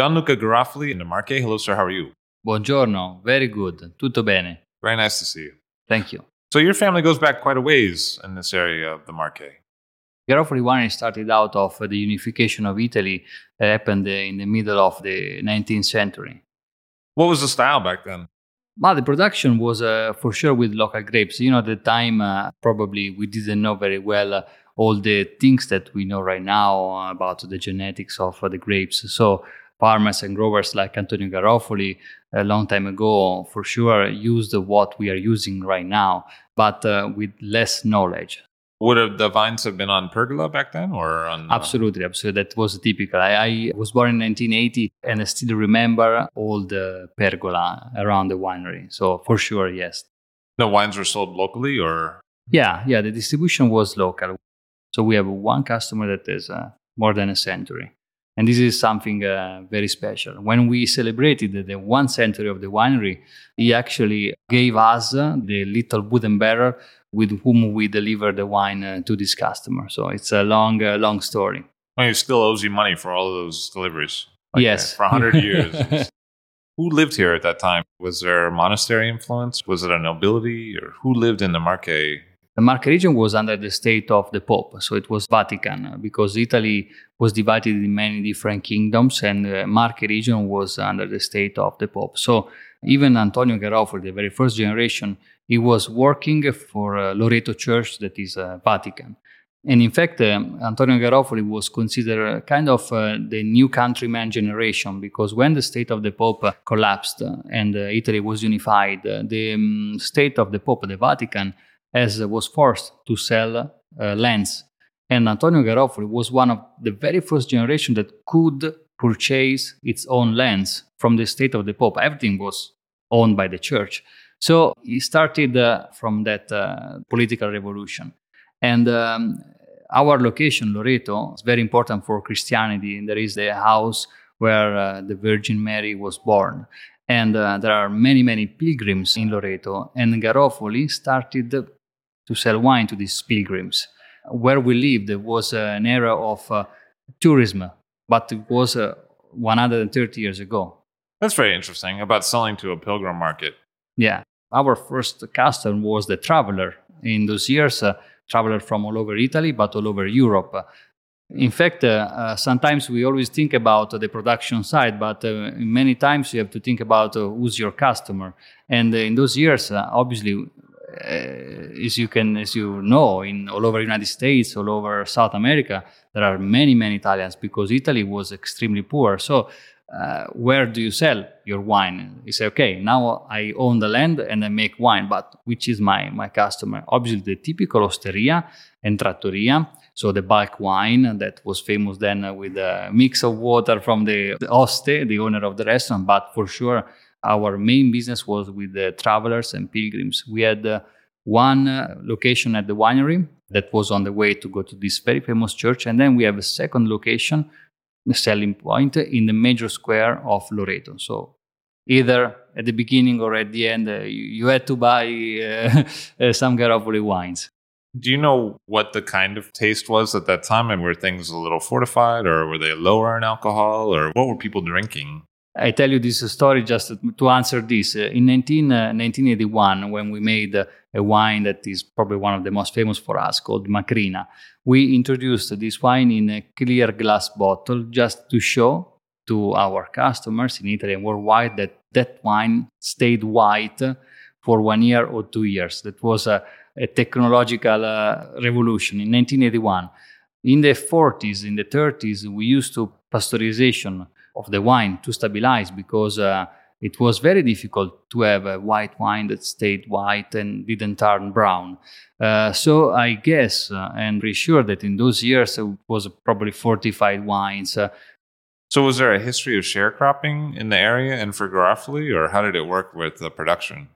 Gianluca Garofoli in the Marche. Hello, sir. How are you? Buongiorno, very good. Tutto bene. Very nice to see you. Thank you. So your family goes back quite a ways in this area of the Marche. Garofoli wine started out of the unification of Italy that happened in the middle of the 19th century. What was the style back then? Well, the production was uh, for sure with local grapes. You know, at the time, uh, probably we didn't know very well uh, all the things that we know right now about the genetics of uh, the grapes. So farmers and growers like Antonio Garofoli a long time ago for sure used what we are using right now, but uh, with less knowledge. Would have the vines have been on pergola back then, or on? uh, Absolutely, absolutely. That was typical. I, I was born in 1980 and I still remember all the pergola around the winery. So for sure, yes. the wines were sold locally, or Yeah, yeah, the distribution was local. So we have one customer that is uh, more than a century. And this is something uh, very special. When we celebrated the one century of the winery, he actually gave us uh, the little wooden barrel with whom we deliver the wine uh, to this customer. So it's a long, uh, long story. well, he still owes you money for all of those deliveries. Like, Yes. uh, for hundred years. who lived here at that time? Was there a monastery influence? Was it a nobility, or who lived in the Marche? The Marche region was under the state of the Pope, so it was Vatican, uh, because Italy was divided in many different kingdoms, and the Marche region was under the state of the Pope. So even Antonio Garofoli, the very first generation, he was working for uh, Loreto Church, that is uh, Vatican. And in fact, um, Antonio Garofoli was considered kind of uh, the new countryman generation because when the state of the Pope uh, collapsed uh, and uh, Italy was unified, uh, the um, state of the Pope, the Vatican, as uh, was forced to sell uh, lands. And Antonio Garofoli was one of the very first generation that could purchase its own lands from the state of the Pope. Everything was owned by the church. So he started uh, from that uh, political revolution. And um, our location, Loreto, is very important for Christianity. There is the house where uh, the Virgin Mary was born. And uh, there are many, many pilgrims in Loreto. And Garofoli started to sell wine to these pilgrims. Where we lived there was uh, an era of uh, tourism, but it was uh, 130 years ago. That's very interesting about selling to a pilgrim market. Yeah. Our first customer was the traveler. In those years, uh, traveler from all over Italy, but all over Europe. In fact, uh, uh, sometimes we always think about uh, the production side, but uh, many times you have to think about uh, who's your customer. And in those years, uh, obviously, as you can, as you know, in all over United States, all over South America, there are many, many Italians because Italy was extremely poor. So uh, where do you sell your wine? You say, okay, now I own the land and I make wine, but which is my, my customer? Obviously, the typical osteria and trattoria. So the bulk wine that was famous then uh, with a mix of water from the, the hoste, the owner of the restaurant. But for sure, our main business was with the travelers and pilgrims. We had uh, one uh, location at the winery that was on the way to go to this very famous church. And then we have a second location the selling point in the major square of Loreto. So either at the beginning or at the end, uh, you, you, had to buy uh, uh, some Garofoli wines. Do you know what the kind of taste was at that time? And were things a little fortified or were they lower in alcohol or what were people drinking? I tell you this story just to answer this. Uh, in 19, uh, 1981, when we made uh, a wine that is probably one of the most famous for us called Macrina, we introduced this wine in a clear glass bottle just to show to our customers in Italy and worldwide that that wine stayed white for one year or two years. That was a, a technological uh, revolution in 1981. In the 40s, in the 30s, we used to pasteurization of the wine to stabilize because uh, it was very difficult to have a white wine that stayed white and didn't turn brown. Uh, so I guess uh, and be sure that in those years it was probably fortified wines. Uh, so was there a history of sharecropping in the area and for Garofoli, or how did it work with the production?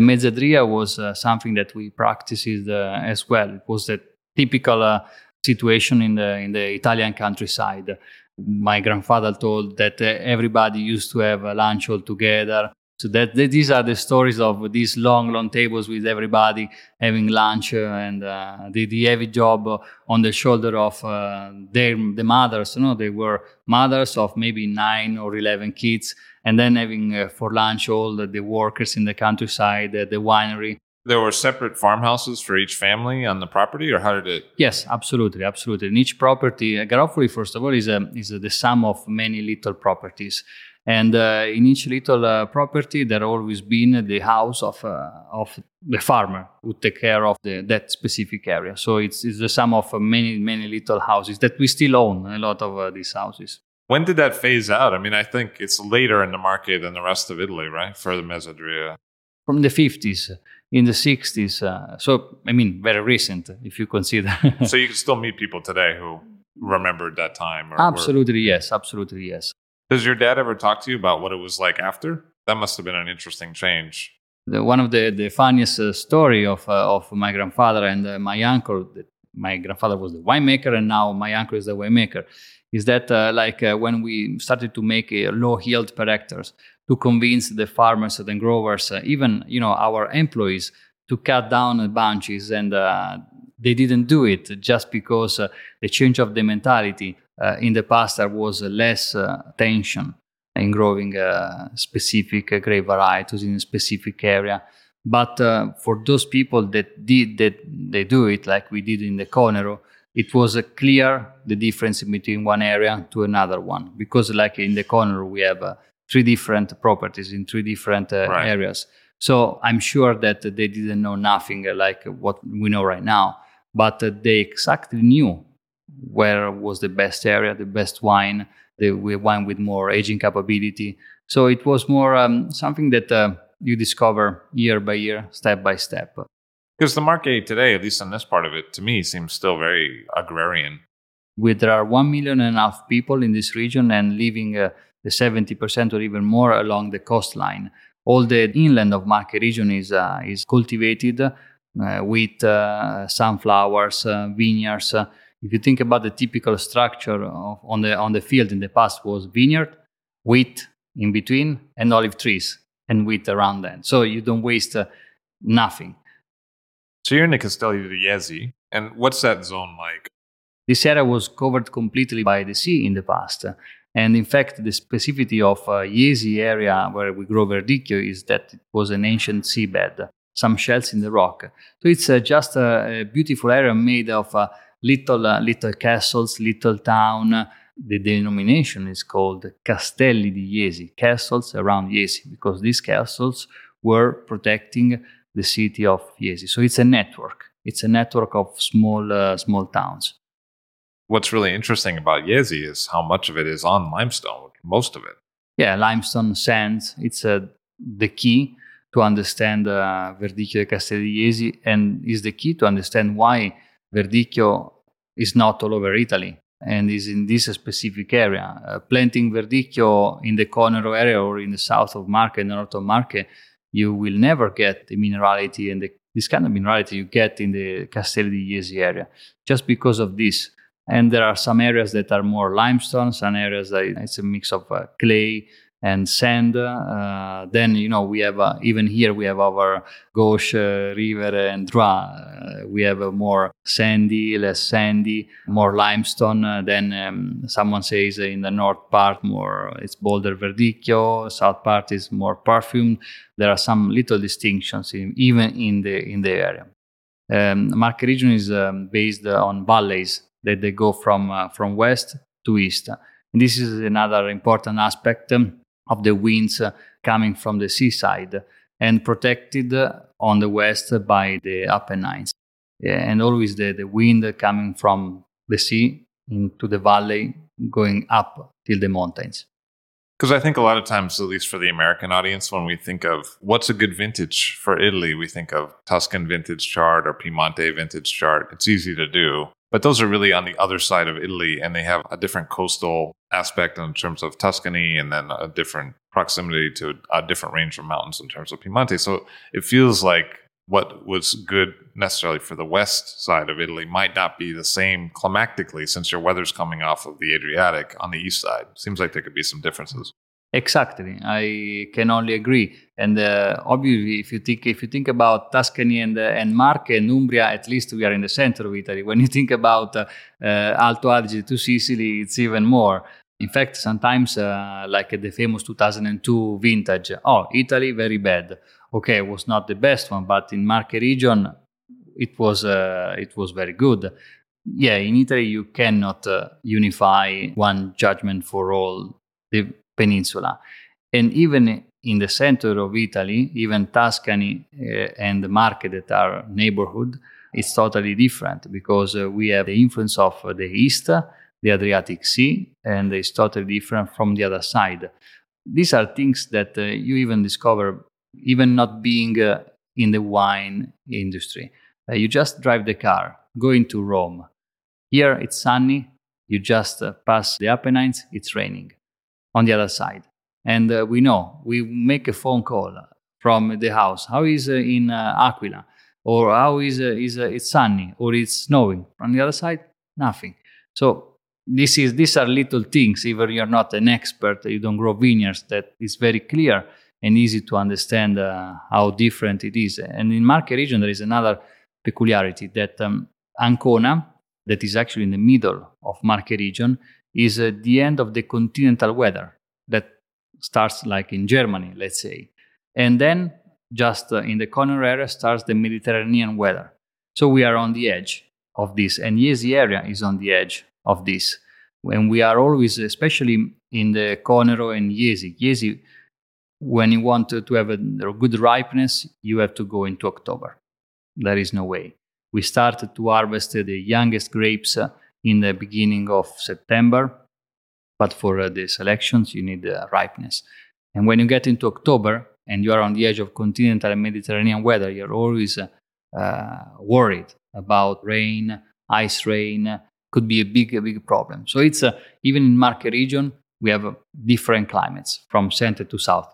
Mezzadria was uh, something that we practiced uh, as well. It was a typical situation in the in the Italian countryside my grandfather told that uh, everybody used to have lunch all together. So that, that, these are the stories of these long, long tables with everybody having lunch uh, and uh, the, the heavy job on the shoulder of uh, their the mothers. You know, they were mothers of maybe nine or eleven kids, and then having for lunch all the, the, workers in the countryside, the winery, there were separate farmhouses for each family on the property, or how did it? Yes, absolutely, absolutely. In each property, uh, Garofoli, first of all, is a, is a, the sum of many little properties. And uh, in each little uh, property, there always been the house of, uh, of the farmer who take care of the, that specific area. So it's, it's the sum of many, many little houses that we still own, a lot of uh, these houses. When did that phase out? I mean, I think it's later in the Marche than the rest of Italy, right? For the Mezzadria. From the 50s in the 60s. Uh, so, I mean, very recent, if you consider. so, you can still meet people today who remembered that time? absolutely, were... yes. Absolutely, yes. Does your dad ever talk to you about what it was like after? That must have been an interesting change. The, one of the, the funniest uh, story of, uh, of my grandfather and uh, my uncle, my grandfather was the winemaker and now my uncle is the winemaker, is that uh, like uh, when we started to make a low yield per hectares, to convince the farmers and growers, uh, even you know our employees, to cut down the bunches, and uh, they didn't do it just because uh, the change of the mentality. Uh, in the past, there was less tension in growing specific grape varieties in a specific area. But for those people that did that, they do it like we did in the Conero. It was clear the difference between one area to another one because, like in the Conero we have three different properties in three different uh, right. areas. So I'm sure that they didn't know nothing like what we know right now, but they exactly knew where was the best area, the best wine, the wine with more aging capability. So it was more um, something that uh, you discover year by year, step by step. Because the Marche today, at least in this part of it, to me seems still very agrarian. With there are one million and a half people in this region and living uh, the 70% or even more along the coastline. All the inland of Marche region is, uh, is cultivated uh, with uh, sunflowers, uh, vineyards. Uh, if you think about the typical structure of, on, the, on the field in the past was vineyard, wheat in between, and olive trees and wheat around that. So you don't waste nothing. So you're in the Castelli di Jesi, and what's that zone like? This area was covered completely by the sea in the past. And in fact, the specificity of uh, Jesi area where we grow Verdicchio is that it was an ancient seabed, some shells in the rock. So it's uh, just a, a, beautiful area made of uh, little uh, little castles, little town. The denomination is called Castelli di Jesi, castles around Jesi, because these castles were protecting the city of Jesi. So it's a network. It's a network of small uh, small towns what's really interesting about Jesi is how much of it is on limestone, most of it. Yeah, limestone sands. It's uh, the key to understand uh, Verdicchio de Castelli and is the key to understand why Verdicchio is not all over Italy and is in this specific area. Uh, planting Verdicchio in the Conero area or in the south of Marche north of Marche, you will never get the minerality and the, this kind of minerality you get in the Castelli di Jesi area just because of this. And there are some areas that are more limestone, some areas that it's a mix of uh, clay and sand. Uh, then you know we have uh, even here we have our Gauche uh, River and Drua. Uh, we have a more sandy, less sandy, more limestone. Uh, then um, someone says in the north part more it's Boulder Verdicchio. South part is more perfumed. There are some little distinctions in, even in the in the area. Um, region is um, based on valleys that they go from uh, from west to east. And this is another important aspect um, of the winds uh, coming from the seaside and protected on the west by the Apennines. And always the, the wind coming from the sea into the valley, going up till the mountains. Because I think a lot of times, at least for the American audience, when we think of what's a good vintage for Italy, we think of Tuscan vintage chart or Piemonte vintage chart. It's easy to do. But those are really on the other side of Italy, and they have a different coastal aspect in terms of Tuscany, and then a different proximity to a different range of mountains in terms of Piemonte. So it feels like what was good necessarily for the west side of Italy might not be the same climatically since your weather's coming off of the Adriatic on the east side. Seems like there could be some differences. Exactly, I can only agree. And uh, obviously, if you think if you think about Tuscany and uh, and Marche and Umbria, at least we are in the center of Italy. When you think about uh, uh Alto Adige to Sicily, it's even more. In fact, sometimes uh, like the famous 2002 vintage, oh, Italy very bad. Okay, it was not the best one, but in Marche region, it was uh, it was very good. Yeah, in Italy you cannot unify one judgment for all the peninsula. And even in the center of Italy, even Tuscany uh, and Marche that are neighborhood, it's totally different because uh, we have the influence of the east, the Adriatic Sea, and it's totally different from the other side. These are things that uh, you even discover, even not being in the wine industry. You just drive the car, go into Rome. Here it's sunny, you just pass the Apennines, it's raining on the other side. And uh, we know, we make a phone call from the house. How is uh, in uh, Aquila? Or how is, uh, is uh, it's sunny or it's snowing? On the other side, nothing. So this is, these are little things. Even you're not an expert, you don't grow vineyards, that is very clear and easy to understand how different it is. And in Marche region, there is another peculiarity that um, Ancona, that is actually in the middle of Marche region, is uh, the end of the continental weather that starts like in Germany, let's say. And then just uh, in the Conero area starts the Mediterranean weather. So we are on the edge of this, and Jesi area is on the edge of this. And we are always, especially in the Conero and Jesi, Jesi, when you want to, have a, a good ripeness, you have to go into October. There is no way. We started to harvest the youngest grapes uh, in the beginning of September. But for uh, the selections, you need uh, ripeness. And when you get into October and you are on the edge of continental and Mediterranean weather, you're always uh, uh worried about rain, ice rain, could be a big, a big problem. So it's uh, even in Marche region, we have uh, different climates from center to south.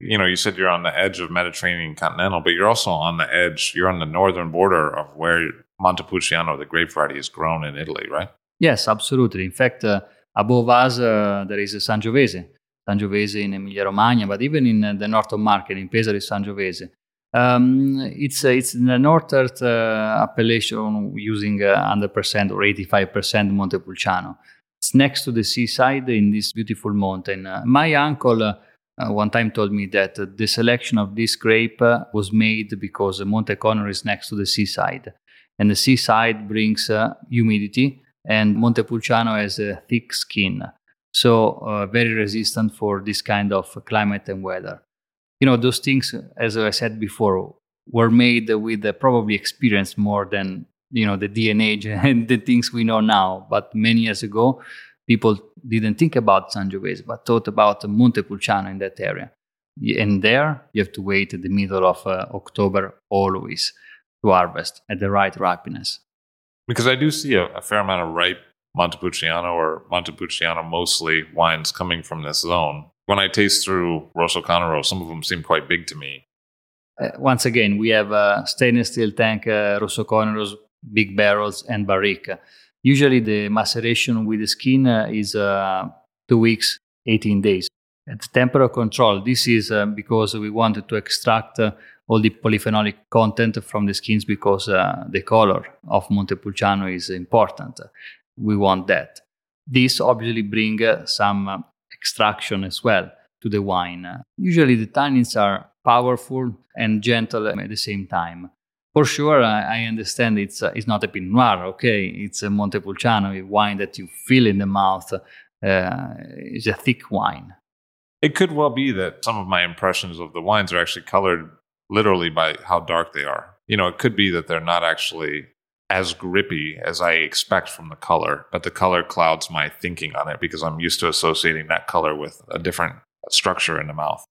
You know, you said you're on the edge of Mediterranean continental, but you're also on the edge, you're on the northern border of where Montepulciano, the grape variety, is grown in Italy, right? Yes, absolutely. In fact, uh, above us, uh, there is Sangiovese, Sangiovese in Emilia Romagna, but even in uh, the north of Marche, in Pesaro Sangiovese. Um, it's uh, it's in the northern uh, appellation using 100% or 85% Montepulciano. It's next to the seaside in this beautiful mountain. my uncle uh, one time told me that uh, the selection of this grape uh, was made because Monte Conero is next to the seaside and the seaside brings uh, humidity and Montepulciano has a thick skin. So uh, very resistant for this kind of climate and weather. You know those things as i said before were made with uh, probably experience more than you know the dna and the things we know now. But many years ago people didn't think about sangiovese but thought about montepulciano in that area. And there you have to wait at the middle of uh, october always to harvest at the right ripeness. Because I do see a, a fair amount of ripe Montepulciano or Montepulciano mostly wines coming from this zone. When I taste through Rosso Conero, some of them seem quite big to me. Uh, once again, we have a stainless steel tank uh, Rosso Coneros, big barrels, and barrique. Usually, the maceration with the skin uh, is uh, two weeks, 18 days. At temperature control, this is uh, because we wanted to extract uh, all the polyphenolic content from the skins because uh, the color of Montepulciano is important. We want that. This obviously bring uh, some uh, extraction as well to the wine. Usually the tannins are powerful and gentle at the same time. For sure, I, understand it's uh, it's not a Pinot Noir, okay? It's a Montepulciano, a wine that you feel in the mouth. Uh, it's a thick wine. It could well be that some of my impressions of the wines are actually colored literally by how dark they are. You know, it could be that they're not actually as grippy as I expect from the color, but the color clouds my thinking on it because I'm used to associating that color with a different structure in the mouth.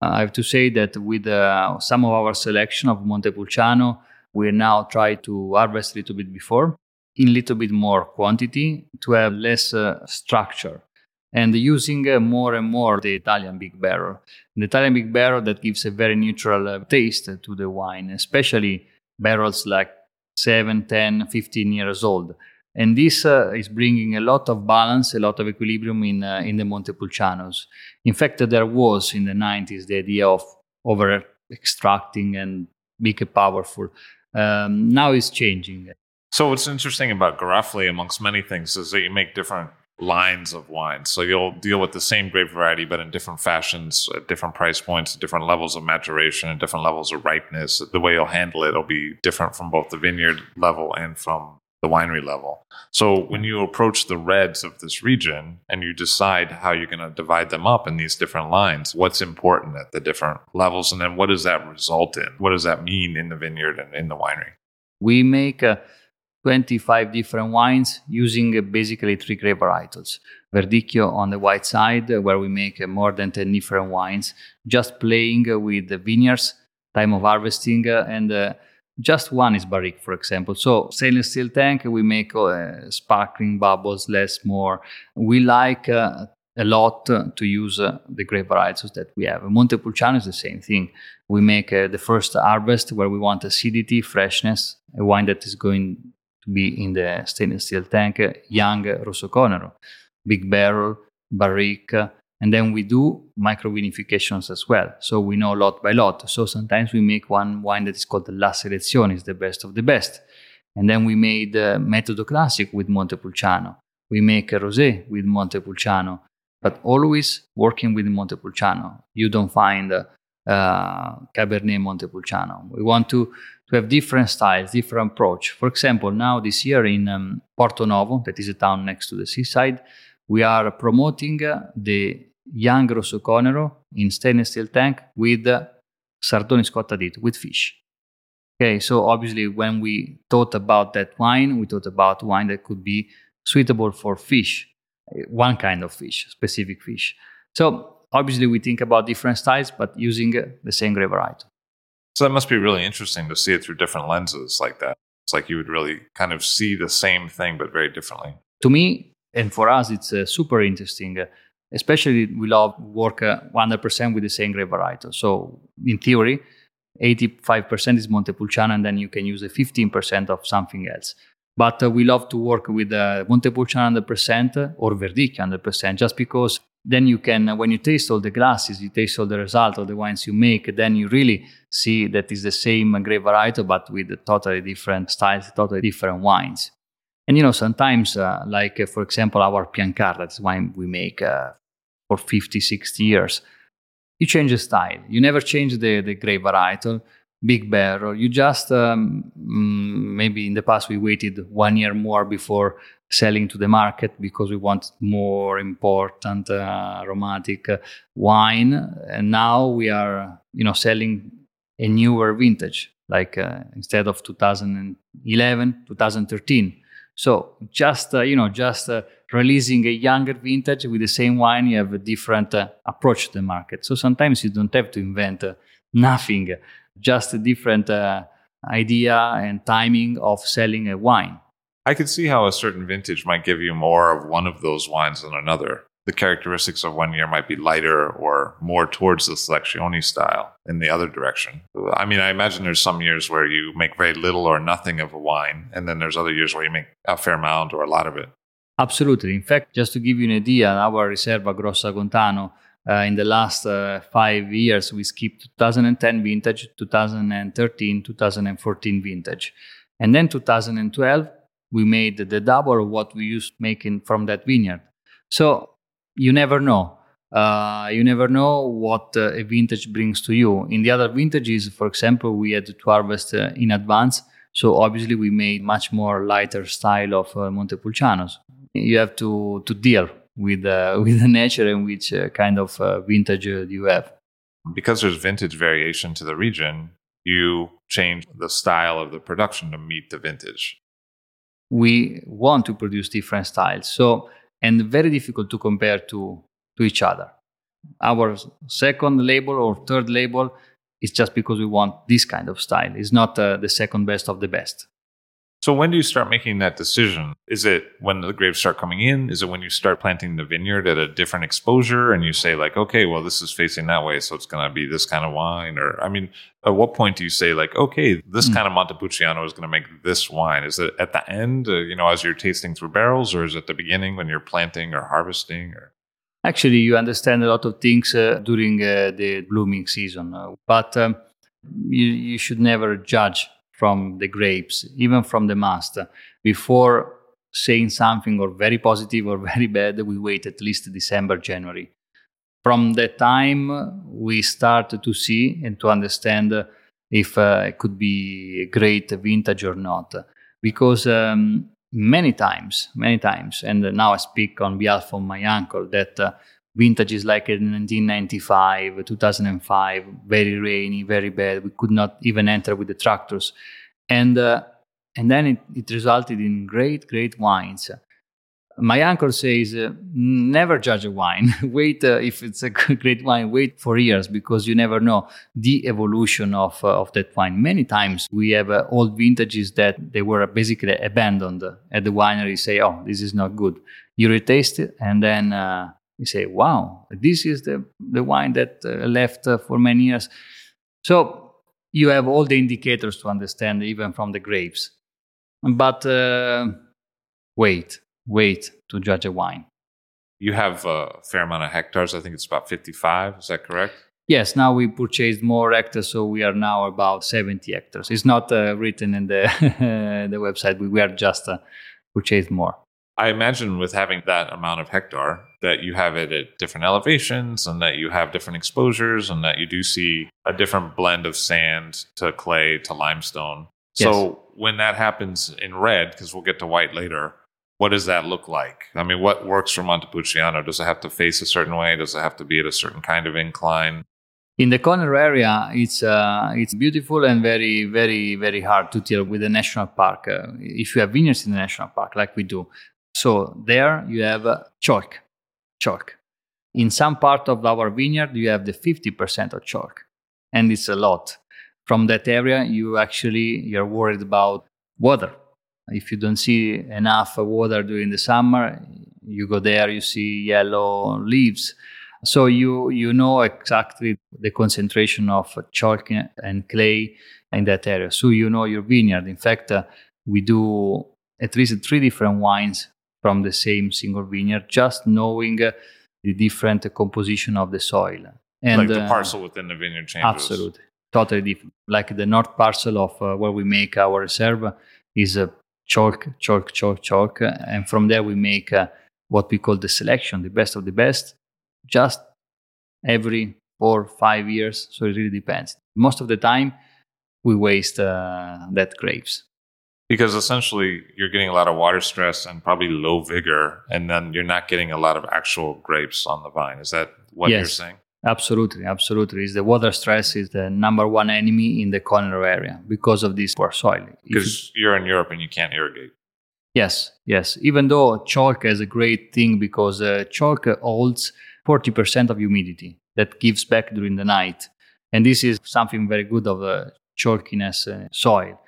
I have to say that with uh, some of our selection of Montepulciano, we now try to harvest a little bit before in a little bit more quantity to have less uh, structure and using uh, more and more the Italian big barrel. The Italian big barrel that gives a very neutral uh, taste to the wine, especially barrels like 7, 10, 15 years old. And this uh, is bringing a lot of balance, a lot of equilibrium in, uh, in the Montepulcianos. In fact, there was in the 90s the idea of over extracting and big and powerful. Um, now it's changing. So, what's interesting about Garofoli, amongst many things, is that you make different lines of wine. So you'll deal with the same grape variety, but in different fashions, at different price points, different levels of maturation, and different levels of ripeness. The way you'll handle it will be different from both the vineyard level and from the winery level. So when you approach the reds of this region and you decide how you're going to divide them up in these different lines, what's important at the different levels, and then what does that result in? What does that mean in the vineyard and in the winery? We make a 25 different wines using uh, basically three grape varietals. Verdicchio on the white side, uh, where we make uh, more than 10 different wines, just playing with the vineyards, time of harvesting, and uh, just one is barrique, for example. So stainless steel tank, we make uh, sparkling bubbles, less, more. We like uh, a lot to use the grape varietals that we have. Montepulciano is the same thing. We make the first harvest where we want acidity, freshness, a wine that is going be in the stainless steel tank, young Rosso Conero, big barrel, barrique, and then we do micro vinifications as well. So we know lot by lot. So sometimes we make one wine that is called the La Selezione, is the best of the best. And then we made uh, Metodo Classic with Montepulciano. We make a rosé with Montepulciano, but always working with Montepulciano. You don't find uh, Cabernet Montepulciano. We want to to have different styles, different approach. For example, now this year in um, Porto Novo, that is a town next to the seaside, we are promoting uh, the young Rosso Conero in stainless steel tank with uh, Scottadito, with fish. Okay, so obviously when we thought about that wine, we thought about wine that could be suitable for fish, one kind of fish, specific fish. So obviously we think about different styles, but using uh, the same grape variety. So that must be really interesting to see it through different lenses like that. It's like you would really kind of see the same thing, but very differently. To me, and for us, it's uh, super interesting. Uh, especially, we love work uh, 100% with the same grape varietal. So, in theory, 85% is Montepulciano, and then you can use a 15% of something else. But uh, we love to work with uh, Montepulciano 100% or Verdicchio 100%, just because then you can when you taste all the glasses you taste all the result of the wines you make then you really see that it's the same grape variety but with totally different styles totally different wines. And you know sometimes uh, like uh, for example our piancar that's wine we make uh, for 50 60 years. You change the style. You never change the, the grape varietal big barrel you just um, mm, maybe in the past we waited one year more before selling to the market because we want more important uh, aromatic uh, wine. And now we are you know selling a newer vintage like uh, instead of 2011 2013 so just uh, you know just uh, releasing a younger vintage with the same wine you have a different uh, approach to the market. So sometimes you don't have to invent nothing just a different idea and timing of selling a wine I could see how a certain vintage might give you more of one of those wines than another. The characteristics of one year might be lighter or more towards the selezione style in the other direction. I mean, I imagine there's some years where you make very little or nothing of a wine, and then there's other years where you make a fair amount or a lot of it. Absolutely. In fact, just to give you an idea, our Riserva Grosso Agontano Uh, in the last uh, five years, we skipped 2010 vintage, 2013, 2014 vintage. And then 2012, we made the double of what we used making from that vineyard. So you never know. Uh, you never know what uh, a vintage brings to you. In the other vintages, for example, we had to harvest uh, in advance. So obviously, we made much more lighter style of uh, Montepulcianos. You have to to deal with uh, with the nature and which uh, kind of vintage you have. Because there's vintage variation to the region, you change the style of the production to meet the vintage. We want to produce different styles, so and very difficult to compare to to each other. Our second label or third label is just because we want this kind of style. It's not uh, the second best of the best. So when do you start making that decision? Is it when the grapes start coming in? Is it when you start planting the vineyard at a different exposure and you say like, okay, well this is facing that way, so it's going to be this kind of wine? Or I mean, at what point do you say like, okay, this mm. kind of Montepulciano is going to make this wine? Is it at the end, uh, you know, as you're tasting through barrels, or is it at the beginning when you're planting or harvesting? Or actually, you understand a lot of things uh, during uh, the blooming season, uh, but um, you, you should never judge from the grapes, even from the mast. Before saying something or very positive or very bad, we wait at least December, January. From that time, we start to see and to understand if uh, it could be a great vintage or not. Because um, many times, many times, and now I speak on behalf of my uncle, that uh, vintages like in 1995, 2005, very rainy, very bad. We could not even enter with the tractors, and uh, and then it, it resulted in great, great wines. My uncle says, uh, never judge a wine. wait, uh, if it's a great wine, wait for years because you never know the evolution of, uh, of that wine. Many times we have uh, old vintages that they were basically abandoned at the winery, say, oh, this is not good. You retaste it, and then you say, wow, this is the, the wine that uh, left uh, for many years. So you have all the indicators to understand, even from the grapes. But uh, wait, wait to judge a wine. You have a fair amount of hectares. I think it's about 55. Is that correct? Yes, now we purchased more hectares, so we are now about 70 hectares. It's not uh, written in the the website. We, we are just uh, purchased more. I imagine with having that amount of hectare that you have it at different elevations and that you have different exposures and that you do see a different blend of sand to clay to limestone. Yes. So when that happens in red, because we'll get to white later, what does that look like? I mean, what works for Montepulciano? Does it have to face a certain way? Does it have to be at a certain kind of incline? In the Conero area, it's uh, it's beautiful and very, very, very hard to deal with the national park. Uh, if you have vineyards in the national park, like we do, so there you have chalk, chalk. In some part of our vineyard, you have the 50% of chalk, and it's a lot. From that area, you actually you're worried about water. If you don't see enough water during the summer, you go there, you see yellow leaves. So you you know exactly the concentration of chalk and clay in that area. So you know your vineyard. In fact, uh, we do at least three different wines from the same single vineyard, just knowing uh, the different composition of the soil. And like the uh, parcel within the vineyard changes. Absolutely, totally different. Like the north parcel of uh, where we make our reserve is a chalk, chalk, chalk, chalk, and from there we make what we call the selection, the best of the best, just every four five years. So it really depends. Most of the time, we waste uh, that grapes because essentially you're getting a lot of water stress and probably low vigor and then you're not getting a lot of actual grapes on the vine. Is that what yes, you're saying? Absolutely absolutely. Is the water stress is the number one enemy in the Conero area because of this poor soil. Because you, you're in europe and you can't irrigate. Yes yes. Even though chalk is a great thing because uh, chalk holds 40% of humidity that gives back during the night. And this is something very good of the chalkiness uh, soil.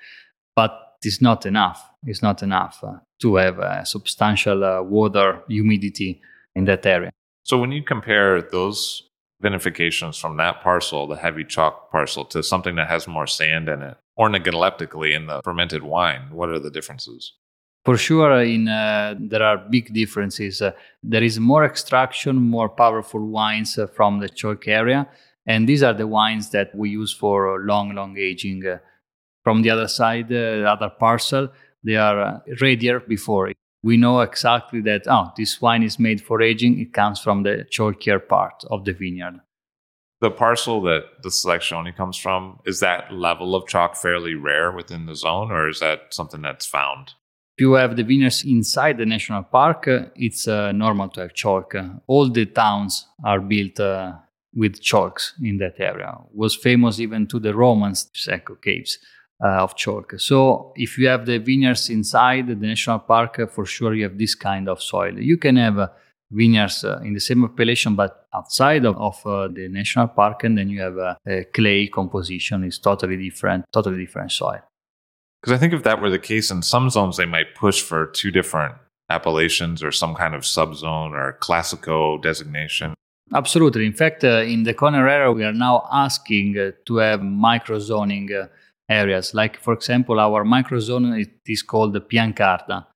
But is not enough. It's not enough uh, to have a substantial uh, water humidity in that area. So when you compare those vinifications from that parcel, the heavy chalk parcel, to something that has more sand in it, organoleptically in the fermented wine, what are the differences? For sure, in uh, there are big differences. Uh, there is more extraction, more powerful wines uh, from the chalk area, and these are the wines that we use for long, long aging. Uh, from the other side, the other parcel, they are readier before. It. We know exactly that, oh, this wine is made for aging. It comes from the chalkier part of the vineyard. The parcel that the Selezioni comes from, is that level of chalk fairly rare within the zone, or is that something that's found? If you have the vineyards inside the national park, it's uh, normal to have chalk. All the towns are built uh, with chalks in that area. It was famous even to the Romans, Secco caves uh, of chalk. So if you have the vineyards inside the national park, uh, for sure you have this kind of soil. You can have uh, vineyards uh, in the same appellation, but outside of, of uh, the national park, and then you have a, a clay composition. is totally different, totally different soil. Because I think if that were the case, in some zones they might push for two different appellations or some kind of subzone or classico designation. Absolutely. In fact, uh, in the Conero area, we are now asking uh, to have microzoning uh, areas. Like, for example, our microzone it is called the Piancarda.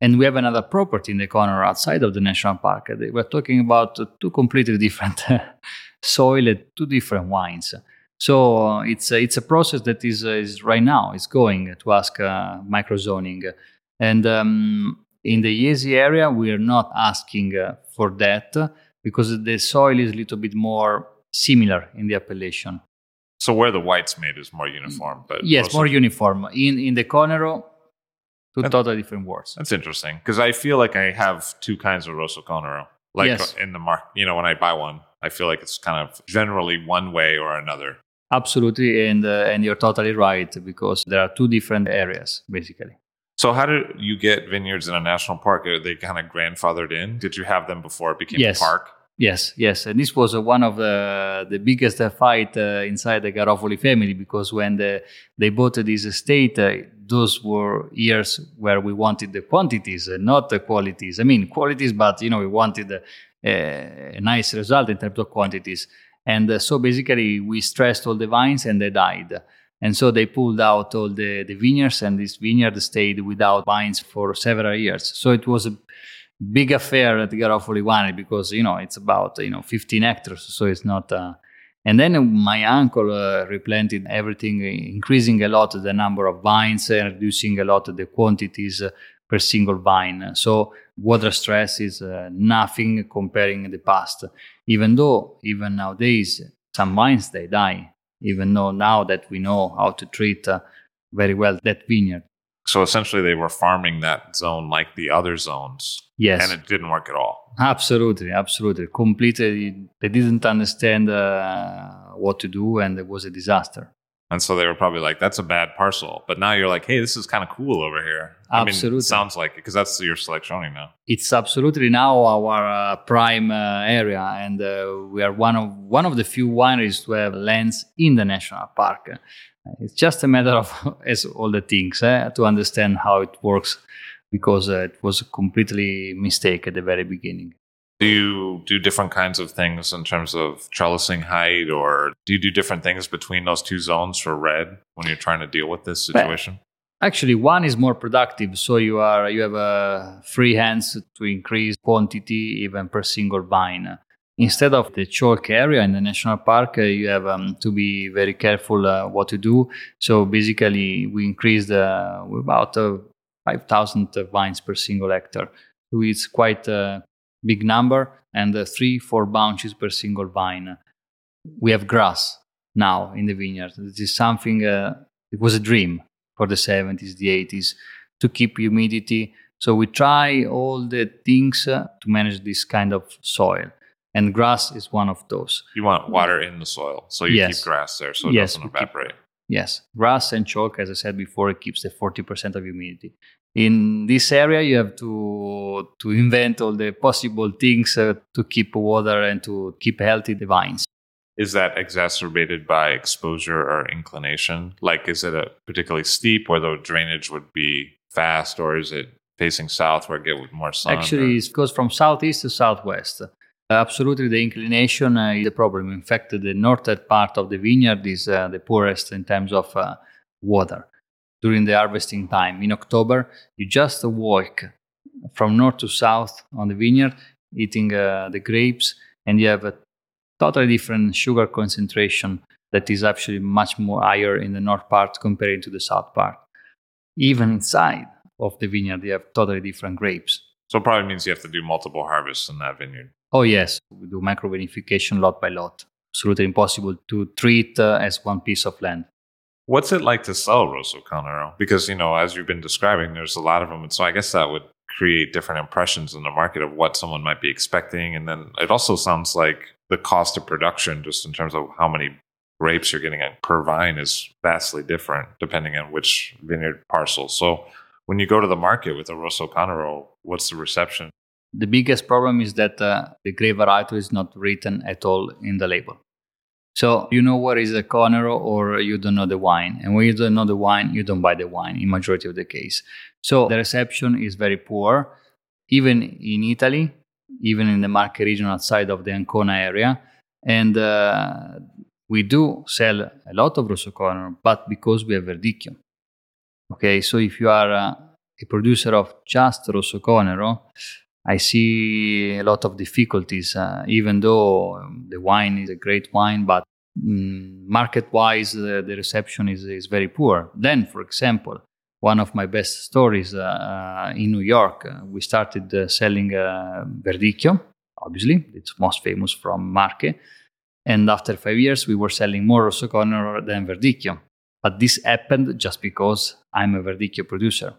And we have another property in the Conero outside of the national park. We're talking about two completely different soil and two different wines. So uh, it's a, it's a process that is, uh, is right now is going to ask uh, microzoning, and um, in the Jesi area we are not asking uh, for that because the soil is a little bit more similar in the appellation. So where the white's made is more uniform, but yes, more uniform. In in the Conero, two that, totally different words. That's interesting because I feel like I have two kinds of Rosso Conero. Like yes. in the mark, you know, when I buy one, I feel like it's kind of generally one way or another. Absolutely, and uh, and you're totally right because there are two different areas basically. So how did you get vineyards in a national park? Are they kind of grandfathered in? Did you have them before it became yes. a park? Yes, yes, and this was uh, one of the the biggest uh, fight uh, inside the Garofoli family because when the, they bought this estate, uh, those were years where we wanted the quantities, uh, not the qualities. I mean qualities, but you know we wanted a, a nice result in terms of quantities. And uh, so basically, we stressed all the vines and they died. And so they pulled out all the, the vineyards, and this vineyard stayed without vines for several years. So it was a big affair at Garofoli Winery because you know it's about you know 15 hectares, so it's not. Uh, and then my uncle uh, replanted everything, increasing a lot the number of vines and reducing a lot the quantities uh, per single vine. So water stress is uh, nothing comparing the past. Even though even nowadays some vines they die. Even though now that we know how to treat uh, very well that vineyard. So essentially, they were farming that zone like the other zones. Yes. And it didn't work at all. Absolutely, absolutely. Completely, they didn't understand uh, what to do, and it was a disaster. And so they were probably like, "That's a bad parcel." But now you're like, "Hey, this is kind of cool over here." Absolutely, I mean, sounds like it because that's your Selezioni now. It's absolutely now our uh, prime uh, area, and uh, we are one of one of the few wineries to have lands in the national park. It's just a matter of, as all the things, eh, to understand how it works because uh, it was a completely mistake at the very beginning. Do you do different kinds of things in terms of trellising height, or do you do different things between those two zones for red when you're trying to deal with this situation? But actually, one is more productive, so you are you have uh, free hands to increase quantity even per single vine instead of the chalk area in the national park, uh, you have um, to be very careful uh, what to do. So basically, we increased uh, about uh, 5,000 vines per single hectare. So it's quite a big number, and uh, three, four bunches per single vine. We have grass now in the vineyard. This is something, uh, it was a dream for the 70s, the 80s, to keep humidity. So we try all the things to manage this kind of soil and grass is one of those. You want water in the soil, so you yes. keep grass there so it yes, doesn't evaporate. Keep, yes, grass and chalk, as I said before, it keeps the forty percent of humidity. In this area, you have to to invent all the possible things uh, to keep water and to keep healthy the vines. Is that exacerbated by exposure or inclination? Like, is it a particularly steep where the drainage would be fast, or is it facing south where it get more sun? Actually, or? it goes from southeast to southwest. Absolutely, the inclination uh, is the problem. In fact, the northern part of the vineyard is uh, the poorest in terms of uh, water. during the harvesting time. In October, you just walk from north to south on the vineyard, eating uh, the grapes, and you have a totally different sugar concentration that is actually much more higher in the north part compared to the south part. Even inside of the vineyard, you have totally different grapes. So it probably means you have to do multiple harvests in that vineyard. Oh, yes. We do micro vinification lot by lot. Absolutely impossible to treat uh, as one piece of land. What's it like to sell Rosso Conero? Because, you know, as you've been describing, there's a lot of them. And so I guess that would create different impressions in the market of what someone might be expecting. And then it also sounds like the cost of production, just in terms of how many grapes you're getting per vine, is vastly different depending on which vineyard parcel. So when you go to the market with a Rosso Conero, what's the reception? The biggest problem is that uh, the grape variety is not written at all in the label. So you know what is a Conero or you don't know the wine. And when you don't know the wine, you don't buy the wine in majority of the case. So the reception is very poor. Even in Italy, even in the Marche region outside of the Ancona area. And uh, we do sell a lot of Rosso Conero, but because we have Verdicchio. Okay, so if you are uh, a producer of just Rosso Conero, I see a lot of difficulties, uh, even though um, the wine is a great wine, but mm, market wise, uh, the reception is, is very poor. Then, for example, one of my best stories uh, uh in New York, uh, we started uh, selling Verdicchio, obviously, it's most famous from Marche. And after five years, we were selling more Rosso Conero than Verdicchio. But this happened just because I'm a Verdicchio producer.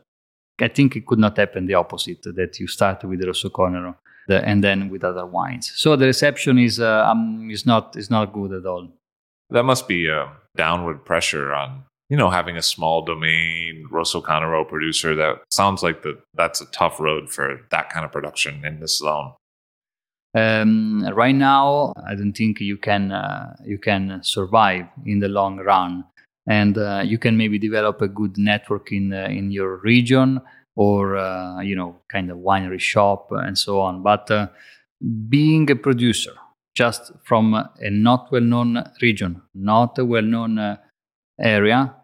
I think it could not happen the opposite, that you start with Rosso Conero and then with other wines. So the reception is, uh, um, is, not, is not good at all. That must be a downward pressure on, you know, having a small domain Rosso Conero producer. That sounds like the, that's a tough road for that kind of production in this zone. Um, right now, I don't think you can uh, you can survive in the long run and uh, you can maybe develop a good network in uh, in your region or uh, you know kind of winery shop and so on. But uh, being a producer just from a not well known region not a well known uh, area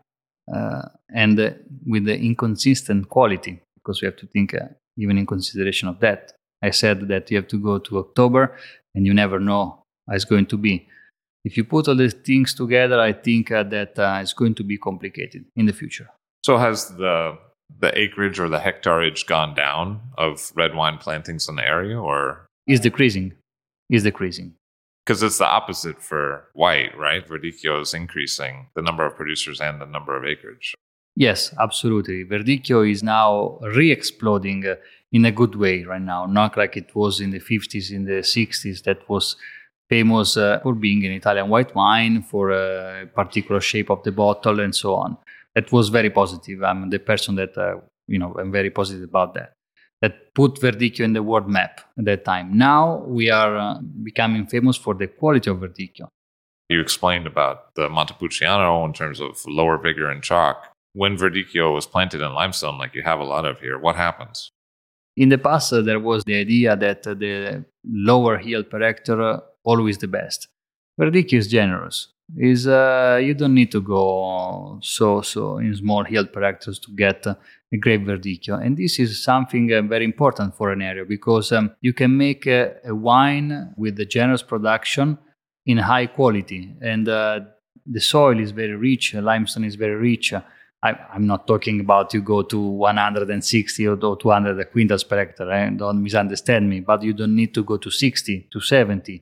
uh, and with the inconsistent quality because we have to think even in consideration of that i said that you have to go to october and you never know how it's going to be if you put all these things together, I think uh, that uh, it's going to be complicated in the future. So has the the acreage or the hectareage gone down of red wine plantings in the area, or is decreasing? Is decreasing because it's the opposite for white, right? Verdicchio is increasing the number of producers and the number of acreage. Yes, absolutely. Verdicchio is now re-exploding uh, in a good way right now, not like it was in the 50s, in the 60s. That was famous uh, for being an Italian white wine, for a particular shape of the bottle, and so on. That was very positive. I'm the person that, uh, you know, I'm very positive about that. That put Verdicchio in the world map at that time. Now we are uh, becoming famous for the quality of Verdicchio. You explained about the Montepulciano in terms of lower vigor and chalk. When Verdicchio was planted in limestone, like you have a lot of here, what happens? In the past, uh, there was the idea that uh, the lower yield per hectare always the best. Verdicchio is generous. Is uh, you don't need to go so so in small yield per to get uh, a great verdicchio, and this is something uh, very important for an area because um, you can make a, a, wine with a generous production in high quality, and uh, the soil is very rich. Limestone is very rich. I, am not talking about you go to 160 or 200 quintals per hectare. Eh? Don't misunderstand me. But you don't need to go to 60 to 70